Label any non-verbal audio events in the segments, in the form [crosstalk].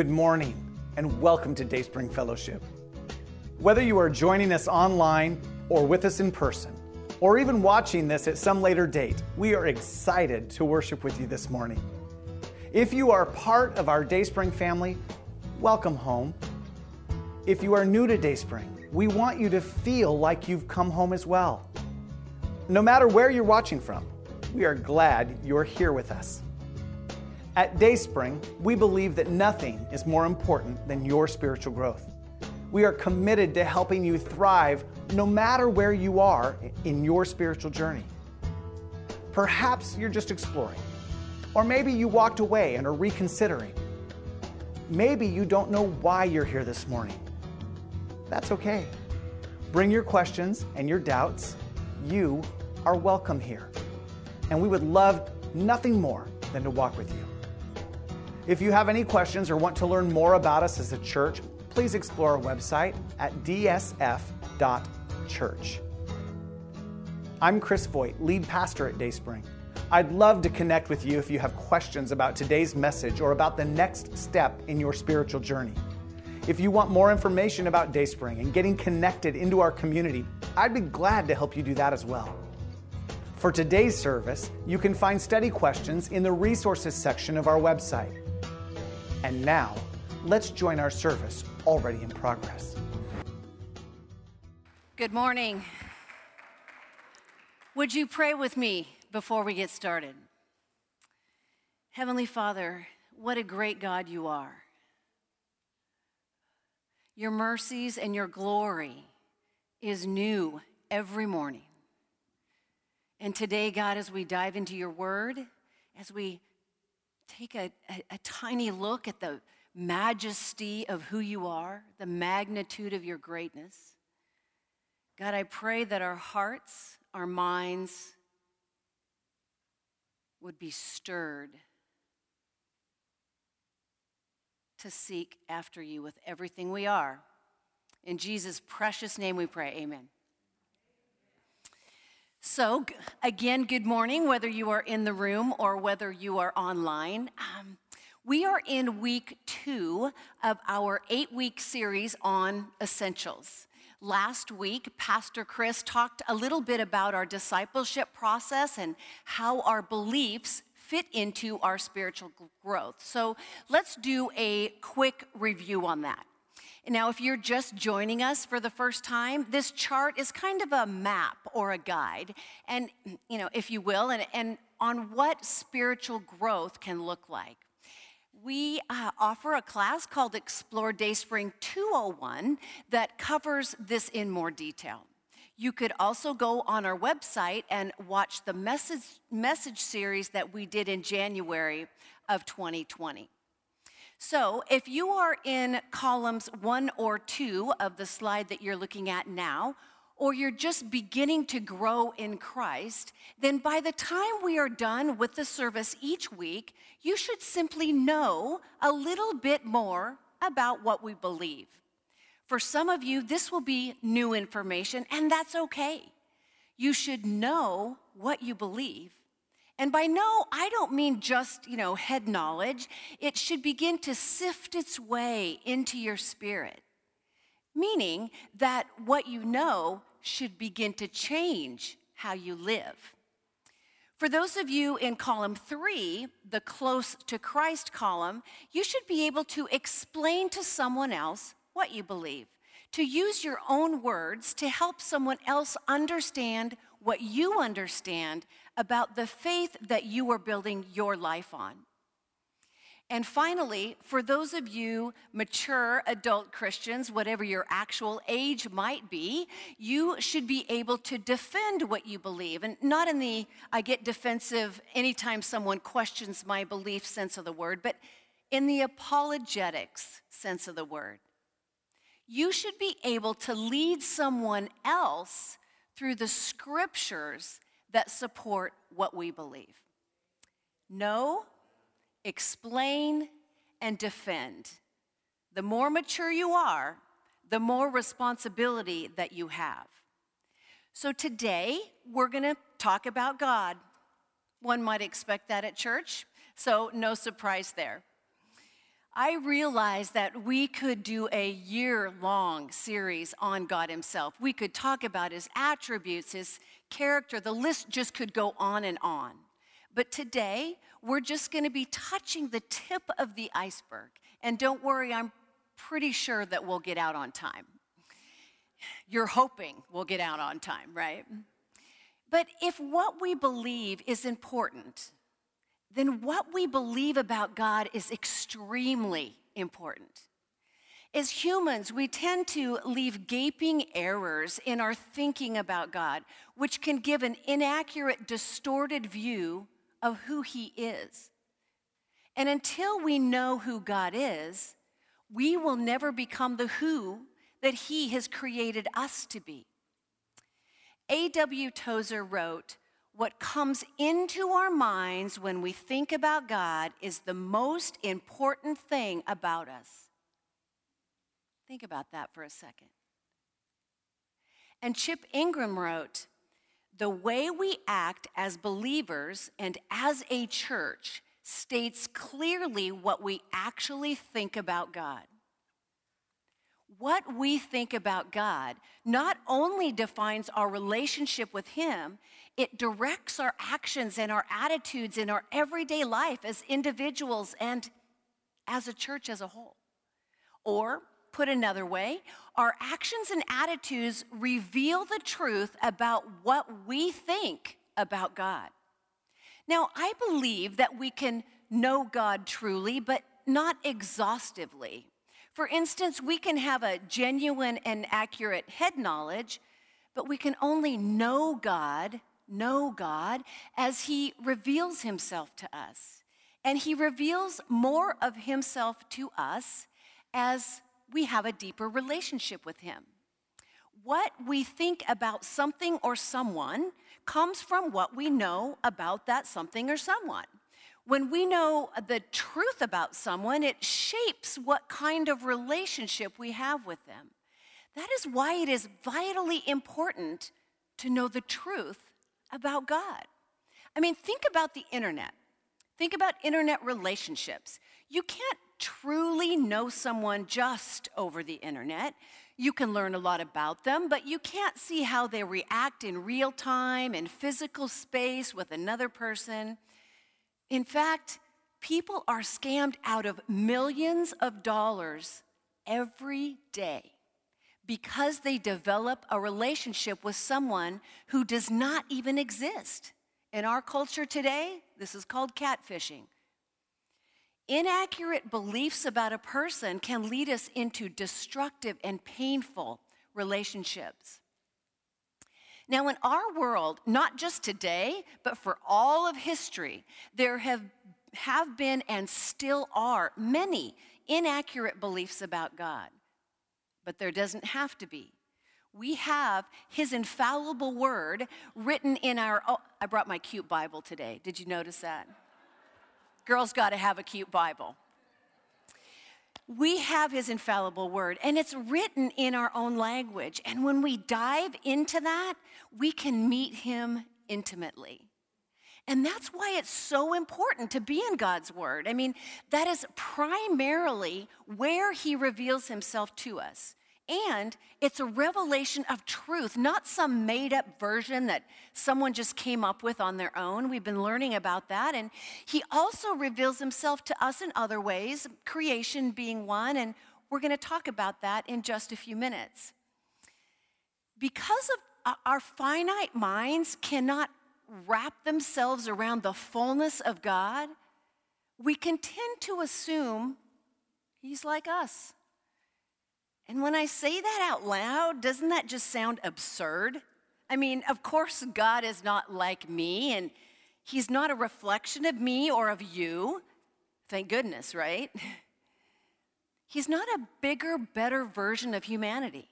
Good morning and welcome to Dayspring Fellowship. Whether you are joining us online or with us in person, or even watching this at some later date, we are excited to worship with you this morning. If you are part of our Dayspring family, welcome home. If you are new to Dayspring, we want you to feel like you've come home as well. No matter where you're watching from, we are glad you're here with us. At Dayspring, we believe that nothing is more important than your spiritual growth. We are committed to helping you thrive no matter where you are in your spiritual journey. Perhaps you're just exploring, or maybe you walked away and are reconsidering. Maybe you don't know why you're here this morning. That's okay. Bring your questions and your doubts. You are welcome here. And we would love nothing more than to walk with you. If you have any questions or want to learn more about us as a church, please explore our website at dsf.church. I'm Chris Voigt, lead pastor at Dayspring. I'd love to connect with you if you have questions about today's message or about the next step in your spiritual journey. If you want more information about Dayspring and getting connected into our community, I'd be glad to help you do that as well. For today's service, you can find study questions in the resources section of our website. And now, let's join our service already in progress. Good morning. Would you pray with me before we get started? Heavenly Father, what a great God you are. Your mercies and your glory is new every morning. And today, God, as we dive into your word, as we take a, a, a, tiny look at the majesty of who you are, the magnitude of your greatness. God, I pray that our hearts, our minds would be stirred to seek after you with everything we are. In Jesus' precious name we pray, amen. So, again, good morning, whether you are in the room or whether you are online. Um, we are in week two of our eight week series on essentials. Last week, Pastor Chris talked a little bit about our discipleship process and how our beliefs fit into our spiritual growth. So, let's do a quick review on that. Now, if you're just joining us for the first time, this chart is kind of a map or a guide, and you know, if you will, and, and on what spiritual growth can look like. We uh, offer a class called Explore Dayspring 201 that covers this in more detail. You could also go on our website and watch the message, message series that we did in January of 2020. So, if you are in columns one or two of the slide that you're looking at now, or you're just beginning to grow in Christ, then by the time we are done with the service each week, you should simply know a little bit more about what we believe. For some of you, this will be new information, and that's okay. You should know what you believe and by know, I don't mean just, you know, head knowledge. It should begin to sift its way into your spirit, meaning that what you know should begin to change how you live. For those of you in column three, the close to Christ column, you should be able to explain to someone else what you believe, to use your own words to help someone else understand what you understand about the faith that you are building your life on. And finally, for those of you mature adult Christians, whatever your actual age might be, you should be able to defend what you believe. And not in the I get defensive anytime someone questions my belief sense of the word, but in the apologetics sense of the word. You should be able to lead someone else through the scriptures that support what we believe. Know, explain, and defend. The more mature you are, the more responsibility that you have. So today, we're going to talk about God. One might expect that at church, so no surprise there. I realized that we could do a year long series on God Himself. We could talk about His attributes, His character. The list just could go on and on. But today, we're just going to be touching the tip of the iceberg. And don't worry, I'm pretty sure that we'll get out on time. You're hoping we'll get out on time, right? But if what we believe is important, then what we believe about God is extremely important. As humans, we tend to leave gaping errors in our thinking about God, which can give an inaccurate, distorted view of who He is. And until we know who God is, we will never become the who that He has created us to be. A.W. Tozer wrote, what comes into our minds when we think about God is the most important thing about us. Think about that for a second. And Chip Ingram wrote The way we act as believers and as a church states clearly what we actually think about God what we think about God not only defines our relationship with Him, it directs our actions and our attitudes in our everyday life as individuals and as a church as a whole. Or, put another way, our actions and attitudes reveal the truth about what we think about God. Now, I believe that we can know God truly, but not exhaustively. For instance, we can have a genuine and accurate head knowledge, but we can only know God, know God, as He reveals Himself to us. And He reveals more of Himself to us as we have a deeper relationship with Him. What we think about something or someone comes from what we know about that something or someone. When we know the truth about someone, it shapes what kind of relationship we have with them. That is why it is vitally important to know the truth about God. I mean, think about the internet. Think about internet relationships. You can't truly know someone just over the internet. You can learn a lot about them, but you can't see how they react in real time, in physical space with another person. In fact, people are scammed out of millions of dollars every day because they develop a relationship with someone who does not even exist. In our culture today, this is called catfishing. Inaccurate beliefs about a person can lead us into destructive and painful relationships. Now, in our world, not just today, but for all of history, there have, have been and still are many inaccurate beliefs about God. But there doesn't have to be. We have His infallible word written in our. Oh, I brought my cute Bible today. Did you notice that? Girls got to have a cute Bible we have his infallible word and it's written in our own language. And when we dive into that, we can meet him intimately. And that's why it's so important to be in God's Word. I mean, that is primarily where He reveals Himself to us. And it's a revelation of truth, not some made up version that someone just came up with on their own. We've been learning about that. And he also reveals himself to us in other ways, creation being one. And we're going to talk about that in just a few minutes. Because of uh, our finite minds cannot wrap themselves around the fullness of God, we can tend to assume he's like us. And when I say that out loud, doesn't that just sound absurd? I mean, of course, God is not like me, and He's not a reflection of me or of you. Thank goodness, right? [laughs] He's not a bigger, better version of humanity.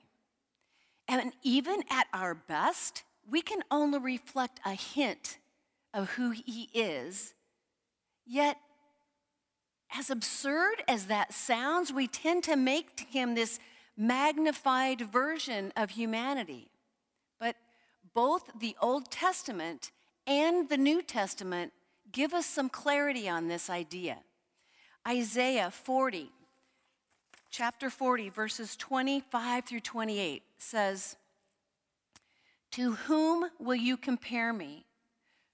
And even at our best, we can only reflect a hint of who He is. Yet, as absurd as that sounds, we tend to make Him this magnified version of humanity. But both the Old Testament and the New Testament give us some clarity on this idea. Isaiah 40, chapter 40, verses 25 through 28 says, To whom will you compare me?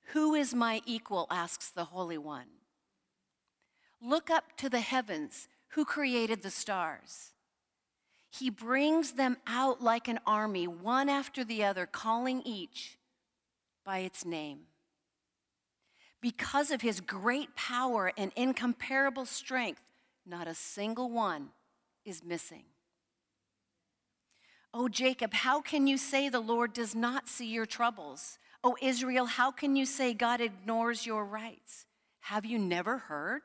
Who is my equal? asks the Holy One. Look up to the heavens. Who created the stars? He brings them out like an army, one after the other, calling each by its name. Because of his great power and incomparable strength, not a single one is missing. Oh, Jacob, how can you say the Lord does not see your troubles? Oh, Israel, how can you say God ignores your rights? Have you never heard?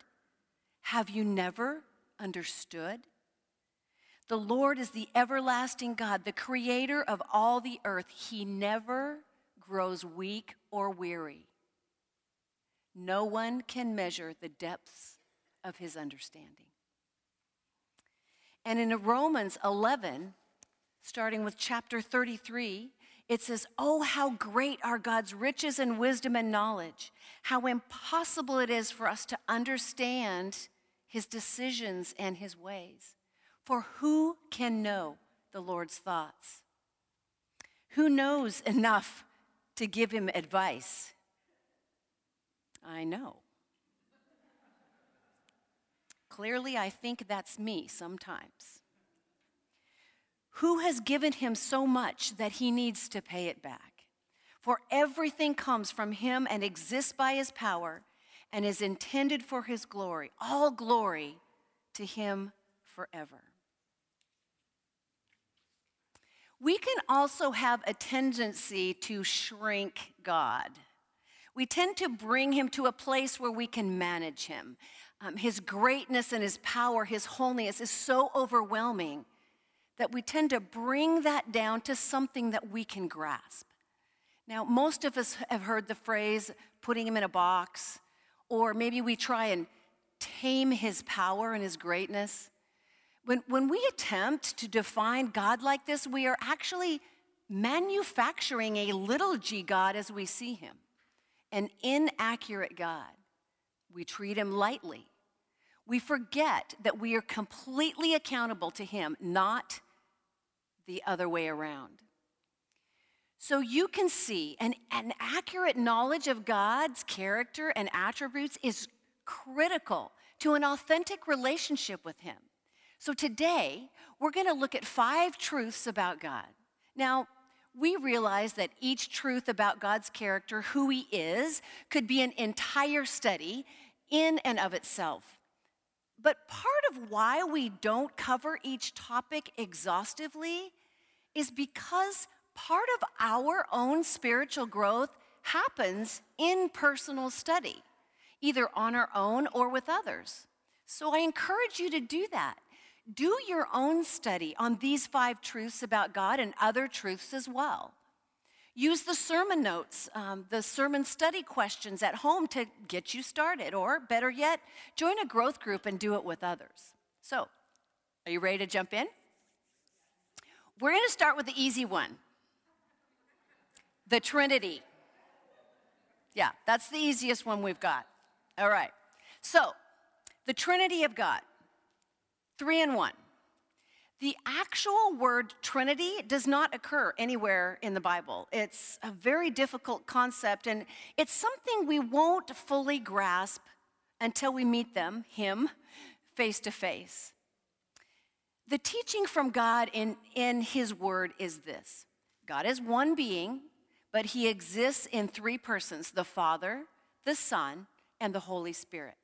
Have you never understood? The Lord is the everlasting God, the creator of all the earth. He never grows weak or weary. No one can measure the depths of his understanding. And in Romans 11, starting with chapter 33, it says, Oh, how great are God's riches and wisdom and knowledge, how impossible it is for us to understand his decisions and his ways. For who can know the Lord's thoughts? Who knows [laughs] enough to give him advice? I know. Clearly, I think that's me sometimes. Who has given him so much that he needs to pay it back? For everything comes from him and exists by his power and is intended for his glory. All glory to him forever. We can also have a tendency to shrink God. We tend to bring him to a place where we can manage him. Um, his greatness and his power, his holiness is so overwhelming that we tend to bring that down to something that we can grasp. Now, most of us have heard the phrase putting him in a box, or maybe we try and tame his power and his greatness. When, when we attempt to define God like this, we are actually manufacturing a little g God as we see him, an inaccurate God. We treat him lightly. We forget that we are completely accountable to him, not the other way around. So you can see an, an accurate knowledge of God's character and attributes is critical to an authentic relationship with him. So today, we're going to look at five truths about God. Now, we realize that each truth about God's character, who He is, could be an entire study in and of itself. But part of why we don't cover each topic exhaustively is because part of our own spiritual growth happens in personal study, either on our own or with others. So I encourage you to do that. Do your own study on these five truths about God and other truths as well. Use the sermon notes, um, the sermon study questions at home to get you started, or better yet, join a growth group and do it with others. So, are you ready to jump in? We're going to start with the easy one the Trinity. Yeah, that's the easiest one we've got. All right. So, the Trinity of God, three in one. The actual word Trinity does not occur anywhere in the Bible. It's a very difficult concept, and it's something we won't fully grasp until we meet them, Him, face to face. The teaching from God in, in His Word is this God is one being, but He exists in three persons the Father, the Son, and the Holy Spirit.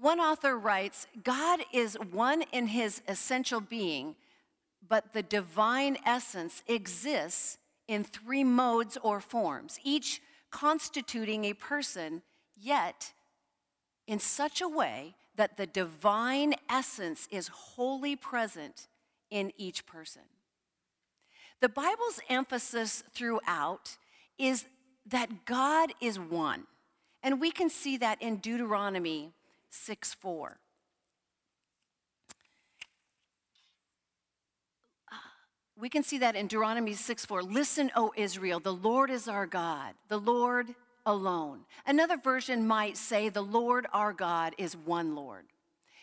One author writes God is one in his essential being, but the divine essence exists in three modes or forms, each constituting a person, yet in such a way that the divine essence is wholly present in each person. The Bible's emphasis throughout is that God is one. And we can see that in Deuteronomy 6 4. Uh, we can see that in Deuteronomy 6 4. Listen, O Israel, the Lord is our God, the Lord alone. Another version might say, the Lord our God is one Lord.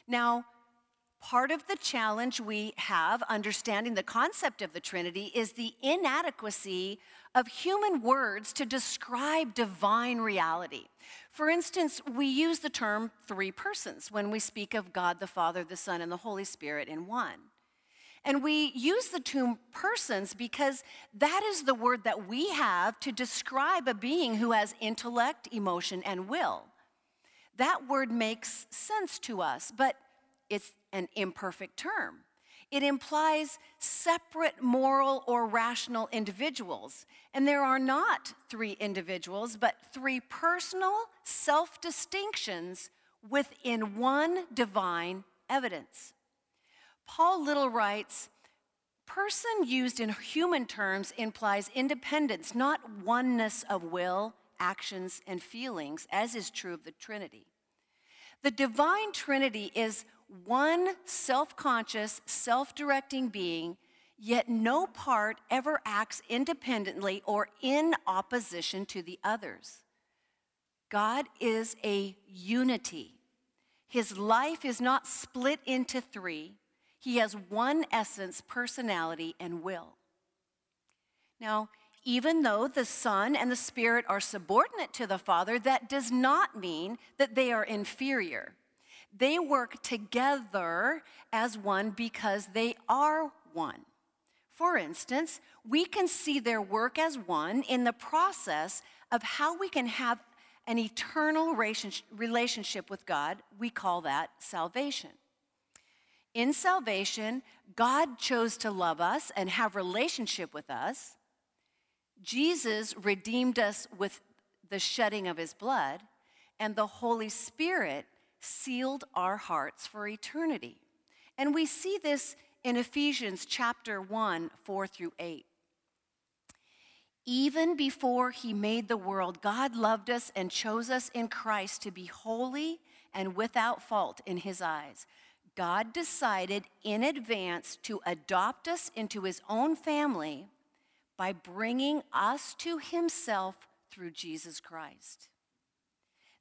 Now, Part of the challenge we have understanding the concept of the Trinity is the inadequacy of human words to describe divine reality. For instance, we use the term three persons when we speak of God the Father, the Son, and the Holy Spirit in one. And we use the term persons because that is the word that we have to describe a being who has intellect, emotion, and will. That word makes sense to us, but it's an imperfect term. It implies separate moral or rational individuals. And there are not three individuals, but three personal self distinctions within one divine evidence. Paul Little writes Person used in human terms implies independence, not oneness of will, actions, and feelings, as is true of the Trinity. The divine Trinity is one self conscious, self directing being, yet no part ever acts independently or in opposition to the others. God is a unity. His life is not split into three. He has one essence, personality, and will. Now, even though the Son and the Spirit are subordinate to the Father, that does not mean that they are inferior. They work together as one because they are one. For instance, we can see their work as one in the process of how we can have an eternal relationship with God. We call that salvation. In salvation, God chose to love us and have relationship with us. Jesus redeemed us with the shedding of his blood, and the Holy Spirit sealed our hearts for eternity. And we see this in Ephesians chapter 1, 4 through 8. Even before he made the world, God loved us and chose us in Christ to be holy and without fault in his eyes. God decided in advance to adopt us into his own family by bringing us to himself through Jesus Christ.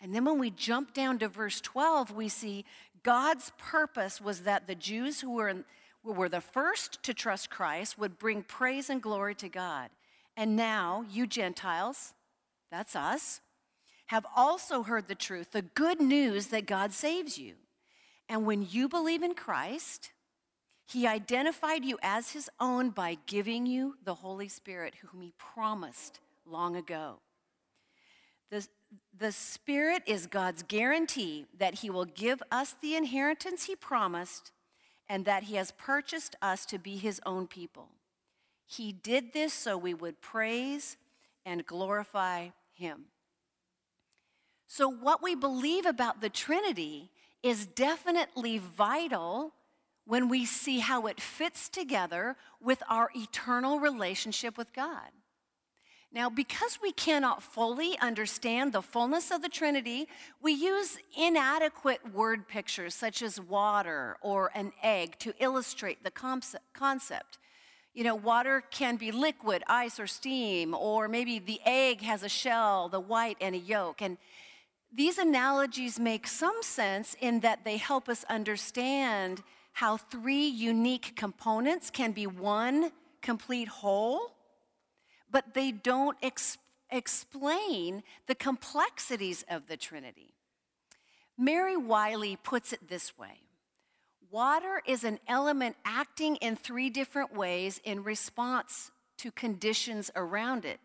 And then when we jump down to verse 12, we see God's purpose was that the Jews who were, who were the first to trust Christ would bring praise and glory to God. And now, you Gentiles, that's us, have also heard the truth, the good news that God saves you. And when you believe in Christ, He identified you as His own by giving you the Holy Spirit, whom He promised long ago. The, the Spirit is God's guarantee that He will give us the inheritance He promised and that He has purchased us to be His own people. He did this so we would praise and glorify Him. So, what we believe about the Trinity is definitely vital when we see how it fits together with our eternal relationship with God. Now, because we cannot fully understand the fullness of the Trinity, we use inadequate word pictures such as water or an egg to illustrate the concept. You know, water can be liquid, ice, or steam, or maybe the egg has a shell, the white, and a yolk. And these analogies make some sense in that they help us understand how three unique components can be one complete whole but they don't ex- explain the complexities of the Trinity. Mary Wiley puts it this way Water is an element acting in three different ways in response to conditions around it.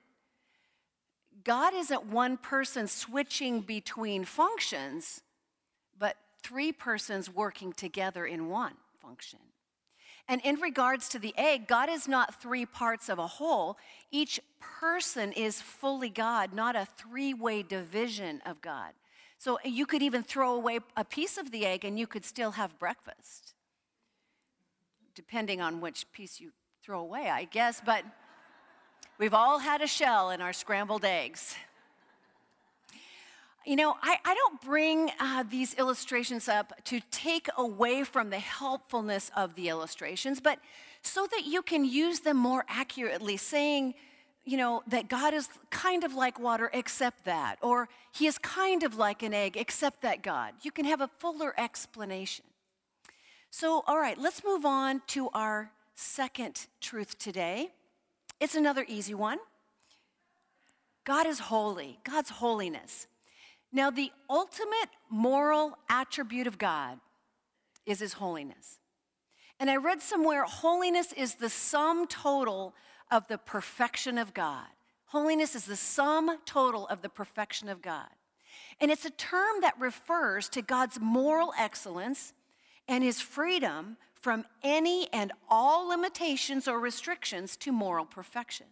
God isn't one person switching between functions, but three persons working together in one function. And in regards to the egg, God is not three parts of a whole. Each person is fully God, not a three way division of God. So you could even throw away a piece of the egg and you could still have breakfast, depending on which piece you throw away, I guess, but we've all had a shell in our scrambled eggs. You know, I, I don't bring uh, these illustrations up to take away from the helpfulness of the illustrations, but so that you can use them more accurately, saying, you know, that God is kind of like water, except that, or He is kind of like an egg, except that God. You can have a fuller explanation. So, all right, let's move on to our second truth today. It's another easy one. God is holy, God's holiness. Now, the ultimate moral attribute of God is his holiness. And I read somewhere holiness is the sum total of the perfection of God. Holiness is the sum total of the perfection of God. And it's a term that refers to God's moral excellence and his freedom from any and all limitations or restrictions to moral perfection.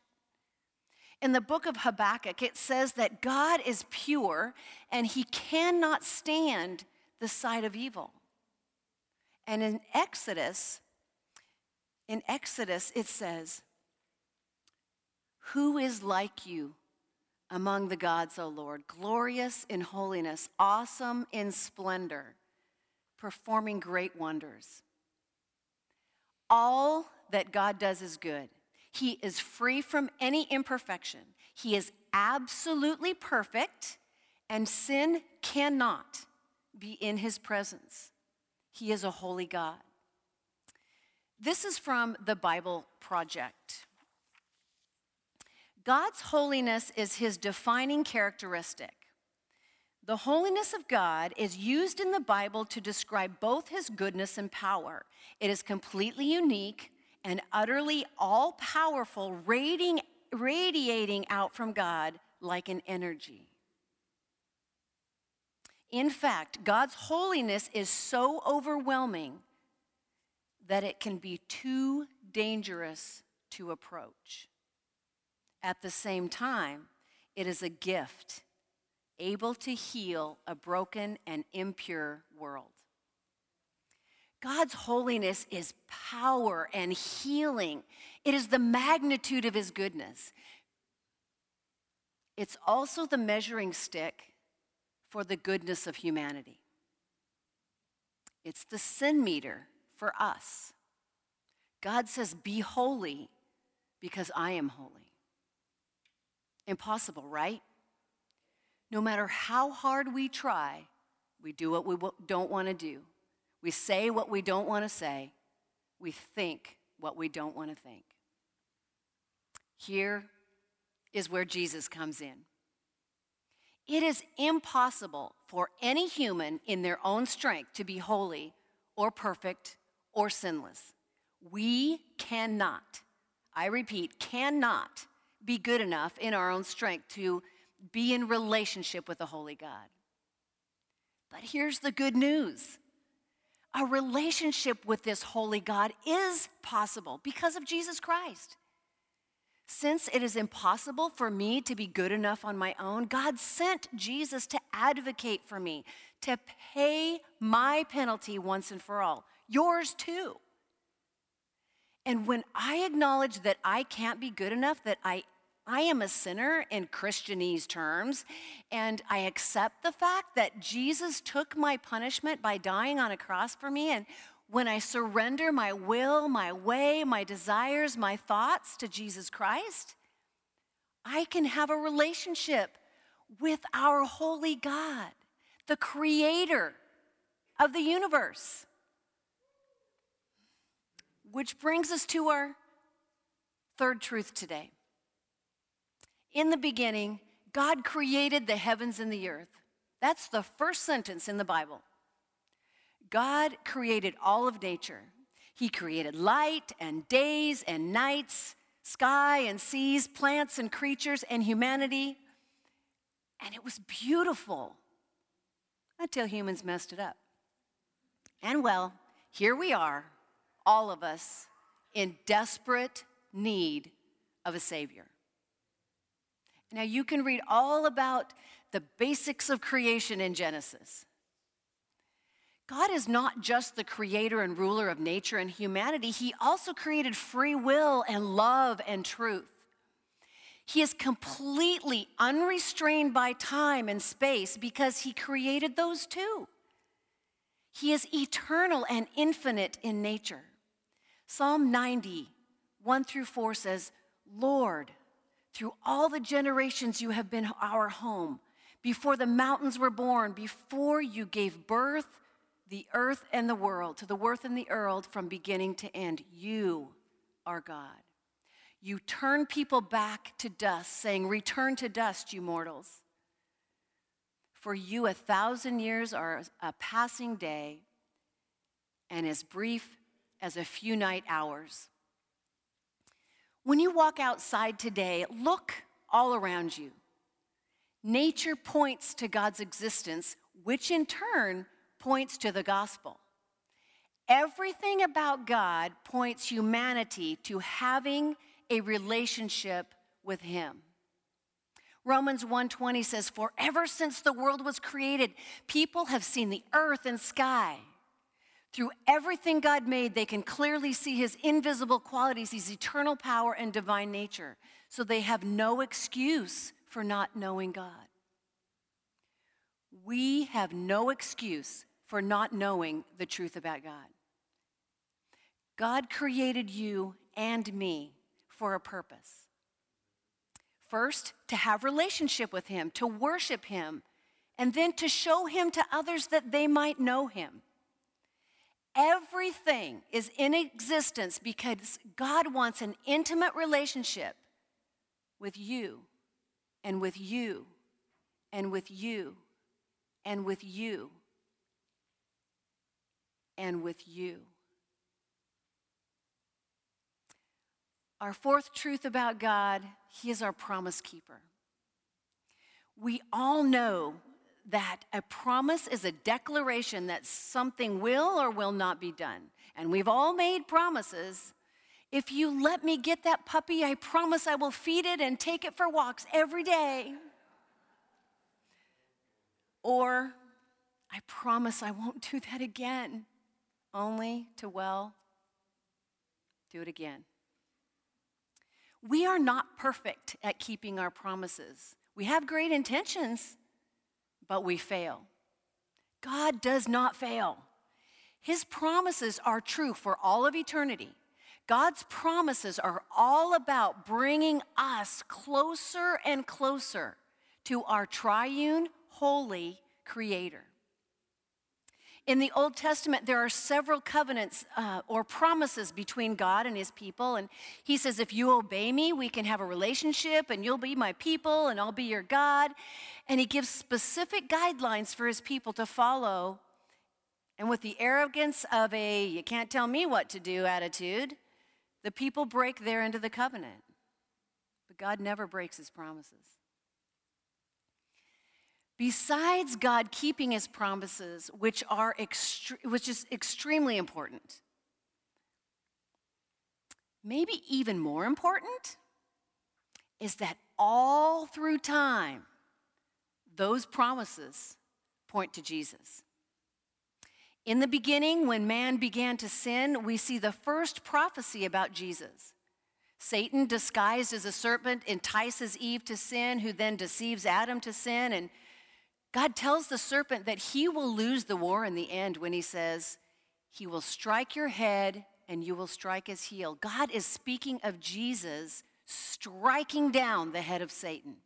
In the book of Habakkuk, it says that God is pure and he cannot stand the sight of evil. And in Exodus, in Exodus, it says, Who is like you among the gods, O Lord, glorious in holiness, awesome in splendor, performing great wonders? All that God does is good. He is free from any imperfection. He is absolutely perfect, and sin cannot be in his presence. He is a holy God. This is from the Bible Project. God's holiness is his defining characteristic. The holiness of God is used in the Bible to describe both his goodness and power. It is completely unique and utterly all powerful, radiating out from God like an energy. In fact, God's holiness is so overwhelming that it can be too dangerous to approach. At the same time, it is a gift able to heal a broken and impure world. God's holiness is power and healing. It is the magnitude of his goodness. It's also the measuring stick for the goodness of humanity. It's the sin meter for us. God says, Be holy because I am holy. Impossible, right? No matter how hard we try, we do what we don't want to do. We say what we don't want to say. We think what we don't want to think. Here is where Jesus comes in. It is impossible for any human in their own strength to be holy or perfect or sinless. We cannot, I repeat, cannot be good enough in our own strength to be in relationship with the Holy God. But here's the good news a relationship with this holy God is possible because of Jesus Christ. Since it is impossible for me to be good enough on my own, God sent Jesus to advocate for me, to pay my penalty once and for all, yours too. And when I acknowledge that I can't be good enough, that I I am a sinner in Christianese terms, and I accept the fact that Jesus took my punishment by dying on a cross for me. And when I surrender my will, my way, my desires, my thoughts to Jesus Christ, I can have a relationship with our holy God, the creator of the universe. Which brings us to our third truth today. In the beginning, God created the heavens and the earth. That's the first sentence in the Bible. God created all of nature. He created light and days and nights, sky and seas, plants and creatures, and humanity. And it was beautiful until humans messed it up. And well, here we are, all of us, in desperate need of a Savior. Now, you can read all about the basics of creation in Genesis. God is not just the creator and ruler of nature and humanity, He also created free will and love and truth. He is completely unrestrained by time and space because He created those too. He is eternal and infinite in nature. Psalm 90, 1 through 4 says, Lord, through all the generations you have been our home. Before the mountains were born, before you gave birth, the earth and the world, to the worth and the world from beginning to end, you are God. You turn people back to dust, saying, Return to dust, you mortals. For you, a thousand years are a passing day, and as brief as a few night hours. When you walk outside today, look all around you. Nature points to God's existence, which in turn points to the gospel. Everything about God points humanity to having a relationship with him. Romans 1:20 says, "For ever since the world was created, people have seen the earth and sky. Through everything God made, they can clearly see his invisible qualities, his eternal power and divine nature. So they have no excuse for not knowing God. We have no excuse for not knowing the truth about God. God created you and me for a purpose. First, to have relationship with him, to worship him, and then to show him to others that they might know him. Everything is in existence because God wants an intimate relationship with you and with you and with you and with you and with you. Our fourth truth about God, He is our promise keeper. We all know that a promise is a declaration that something will or will not be done. And we've all made promises. If you let me get that puppy, I promise I will feed it and take it for walks every day. Or, I promise I won't do that again, only to, well, do it again. We are not perfect at keeping our promises. We have great intentions, but we fail. God does not fail. His promises are true for all of eternity. God's promises are all about bringing us closer and closer to our triune, holy Creator. In the Old Testament, there are several covenants uh, or promises between God and his people. And he says, If you obey me, we can have a relationship, and you'll be my people, and I'll be your God. And he gives specific guidelines for his people to follow. And with the arrogance of a you can't tell me what to do attitude, the people break their end of the covenant. But God never breaks his promises. Besides God keeping his promises, which, are extre- which is extremely important, maybe even more important is that all through time, those promises point to Jesus. In the beginning, when man began to sin, we see the first prophecy about Jesus. Satan, disguised as a serpent, entices Eve to sin, who then deceives Adam to sin. And God tells the serpent that he will lose the war in the end when he says, He will strike your head and you will strike his heel. God is speaking of Jesus striking down the head of Satan.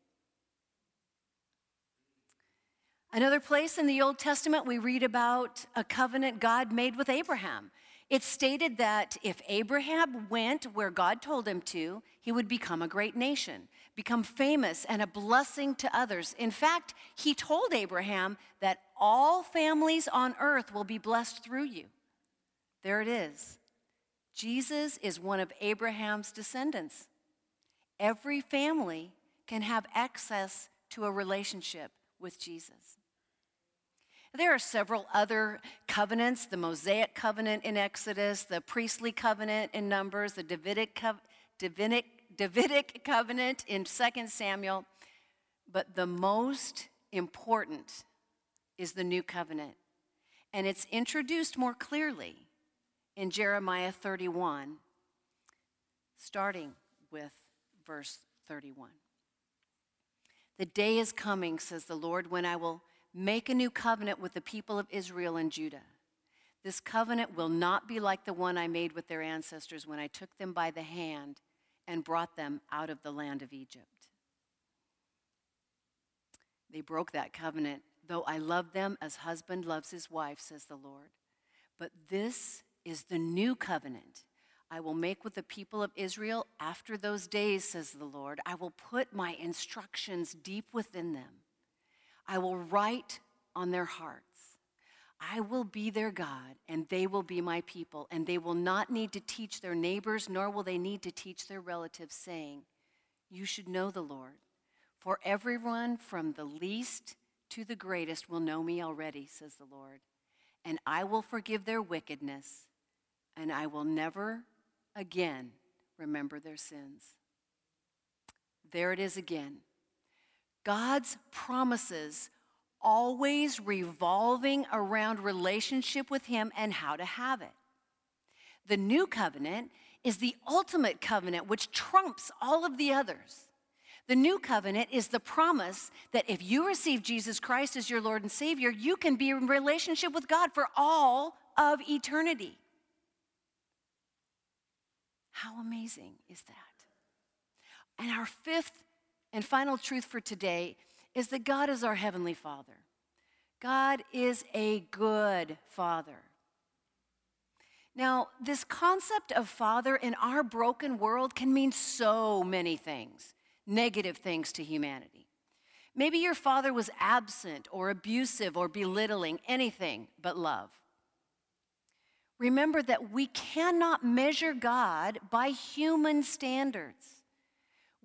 Another place in the Old Testament, we read about a covenant God made with Abraham. It's stated that if Abraham went where God told him to, he would become a great nation, become famous, and a blessing to others. In fact, he told Abraham that all families on earth will be blessed through you. There it is. Jesus is one of Abraham's descendants. Every family can have access to a relationship with Jesus. There are several other covenants the Mosaic covenant in Exodus, the priestly covenant in Numbers, the Davidic, Davidic, Davidic covenant in 2 Samuel. But the most important is the new covenant. and it's introduced more clearly in Jeremiah 31, starting with verse 31. The day is coming, says the Lord, when I will make a new covenant with the people of Israel and Judah. This covenant will not be like the one I made with their ancestors when I took them by the hand and brought them out of the land of Egypt. They broke that covenant, though I love them as husband loves his wife, says the Lord. But this is the new covenant I will make with the people of Israel after those days, says the Lord. I will put my instructions deep within them. I will write on their hearts. I will be their God, and they will be my people, and they will not need to teach their neighbors, nor will they need to teach their relatives, saying, You should know the Lord. For everyone from the least to the greatest will know me already, says the Lord. And I will forgive their wickedness, and I will never again remember their sins. There it is again. God's promises always revolving around relationship with Him and how to have it. The new covenant is the ultimate covenant which trumps all of the others. The new covenant is the promise that if you receive Jesus Christ as your Lord and Savior, you can be in relationship with God for all of eternity. How amazing is that? And our fifth and final truth for today is that God is our Heavenly Father. God is a good Father. Now, this concept of Father in our broken world can mean so many things, negative things to humanity. Maybe your father was absent or abusive or belittling, anything but love. Remember that we cannot measure God by human standards.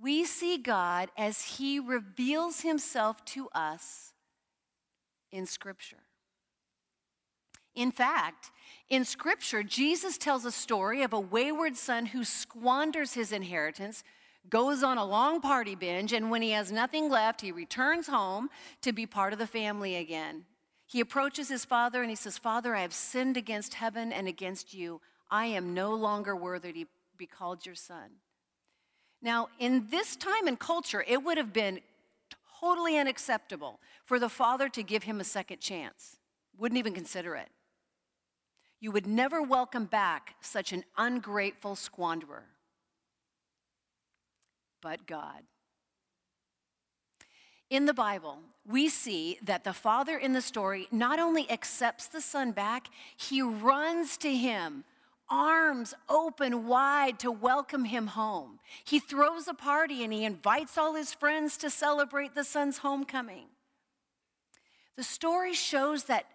We see God as He reveals Himself to us in Scripture. In fact, in Scripture, Jesus tells a story of a wayward son who squanders his inheritance, goes on a long party binge, and when he has nothing left, he returns home to be part of the family again. He approaches his father and he says, Father, I have sinned against heaven and against you. I am no longer worthy to be called your son. Now, in this time and culture, it would have been totally unacceptable for the father to give him a second chance. Wouldn't even consider it. You would never welcome back such an ungrateful squanderer. But God. In the Bible, we see that the father in the story not only accepts the son back, he runs to him, arms open wide to welcome him home. He throws a party and he invites all his friends to celebrate the son's homecoming. The story shows that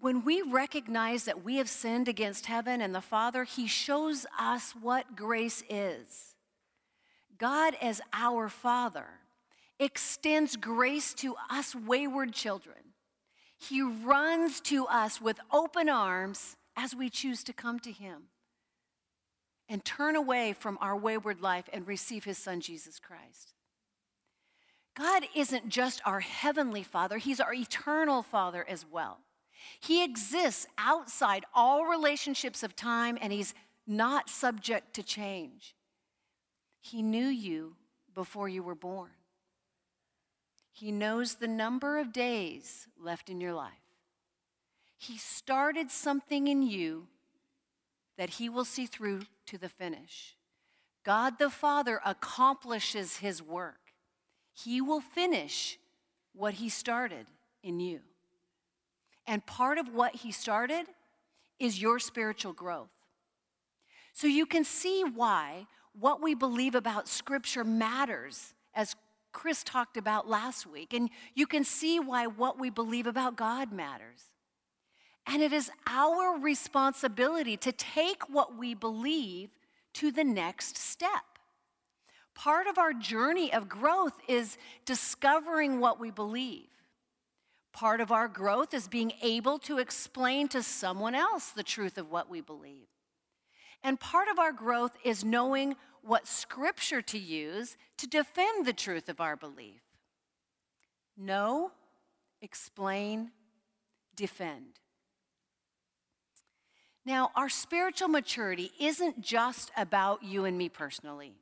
when we recognize that we have sinned against heaven and the Father, he shows us what grace is. God, as our Father, extends grace to us wayward children. He runs to us with open arms as we choose to come to Him and turn away from our wayward life and receive His Son, Jesus Christ. God isn't just our heavenly Father, He's our eternal Father as well. He exists outside all relationships of time and He's not subject to change. He knew you before you were born. He knows the number of days left in your life. He started something in you that He will see through to the finish. God the Father accomplishes His work. He will finish what He started in you. And part of what He started is your spiritual growth. So you can see why what we believe about Scripture matters as Chris talked about last week. And you can see why what we believe about God matters. And it is our responsibility to take what we believe to the next step. Part of our journey of growth is discovering what we believe. Part of our growth is being able to explain to someone else the truth of what we believe. And part of our growth is knowing what scripture to use to defend the truth of our belief. Know, explain, defend. Now, our spiritual maturity isn't just about you and me personally.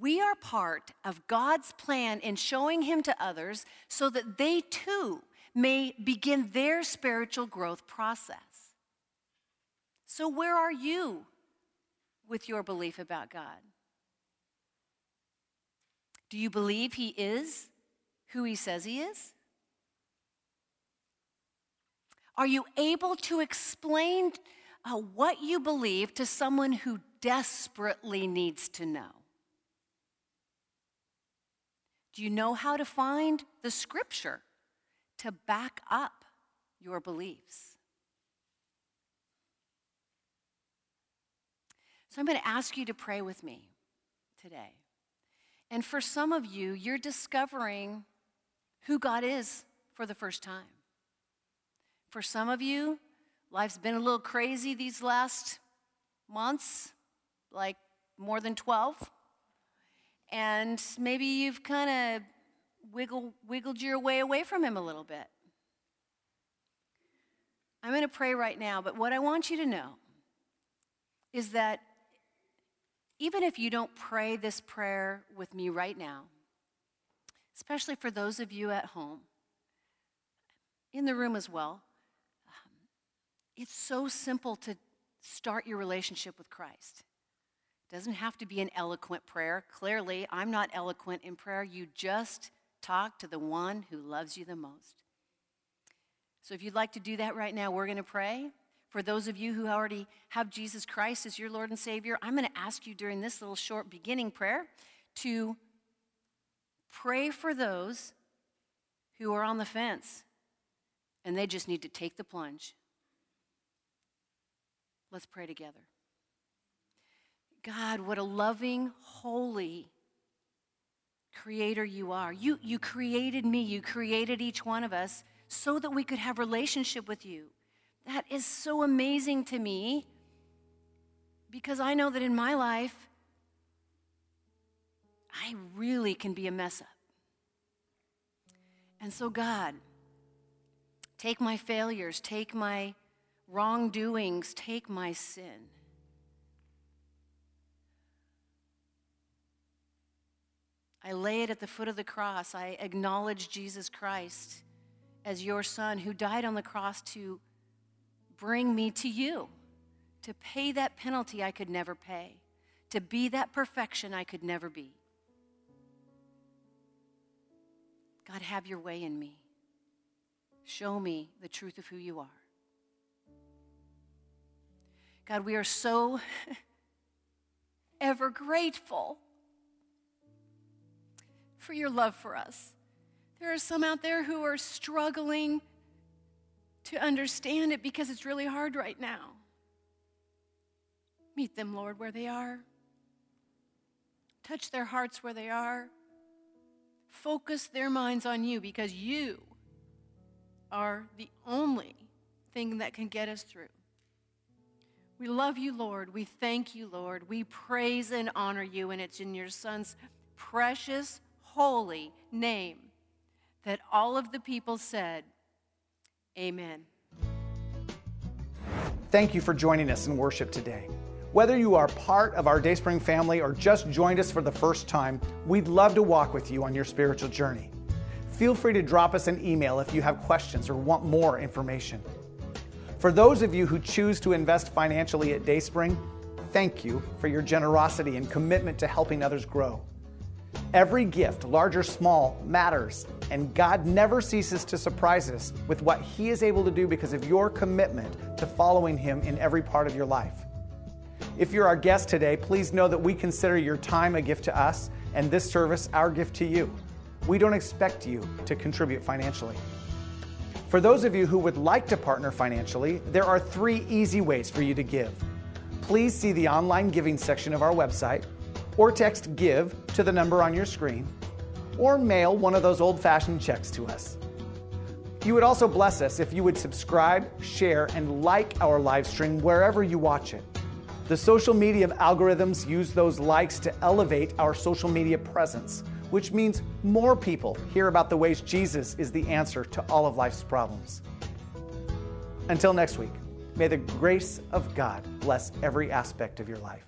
We are part of God's plan in showing Him to others so that they too may begin their spiritual growth process. So, where are you with your belief about God? Do you believe He is who He says He is? Are you able to explain uh, what you believe to someone who desperately needs to know? Do you know how to find the scripture to back up your beliefs? So I'm going to ask you to pray with me today. And for some of you, you're discovering who God is for the first time. For some of you, life's been a little crazy these last months, like more than 12 and maybe you've kind of wiggle, wiggled your way away from Him a little bit. I'm going to pray right now, but what I want you to know is that even if you don't pray this prayer with me right now, especially for those of you at home, in the room as well, it's so simple to start your relationship with Christ It doesn't have to be an eloquent prayer. Clearly, I'm not eloquent in prayer. You just talk to the one who loves you the most. So if you'd like to do that right now, we're going to pray. For those of you who already have Jesus Christ as your Lord and Savior, I'm going to ask you during this little short beginning prayer to pray for those who are on the fence and they just need to take the plunge. Let's pray together. God, what a loving, holy creator you are. You, you created me, you created each one of us so that we could have relationship with you. That is so amazing to me because I know that in my life, I really can be a mess up. And so, God, take my failures, take my wrongdoings, take my sin. I lay it at the foot of the cross. I acknowledge Jesus Christ as your son who died on the cross to bring me to you, to pay that penalty I could never pay, to be that perfection I could never be. God, have your way in me. Show me the truth of who you are. God, we are so [laughs] ever grateful for your love for us. There are some out there who are struggling to understand it because it's really hard right now. Meet them, Lord, where they are. Touch their hearts where they are. Focus their minds on you because you are the only thing that can get us through. We love you, Lord. We thank you, Lord. We praise and honor you, and it's in your Son's precious, holy name that all of the people said, Amen. Thank you for joining us in worship today. Whether you are part of our Dayspring family or just joined us for the first time, we'd love to walk with you on your spiritual journey. Feel free to drop us an email if you have questions or want more information. For those of you who choose to invest financially at Dayspring, thank you for your generosity and commitment to helping others grow. Every gift, large or small, matters, and God never ceases to surprise us with what He is able to do because of your commitment to following Him in every part of your life. If you're our guest today, please know that we consider your time a gift to us and this service our gift to you. We don't expect you to contribute financially. For those of you who would like to partner financially, there are three easy ways for you to give. Please see the online giving section of our website or text GIVE to the number on your screen, or mail one of those old fashioned checks to us. You would also bless us if you would subscribe, share, and like our live stream wherever you watch it. The social media algorithms use those likes to elevate our social media presence, which means more people hear about the ways Jesus is the answer to all of life's problems. Until next week, May the grace of God bless every aspect of your life.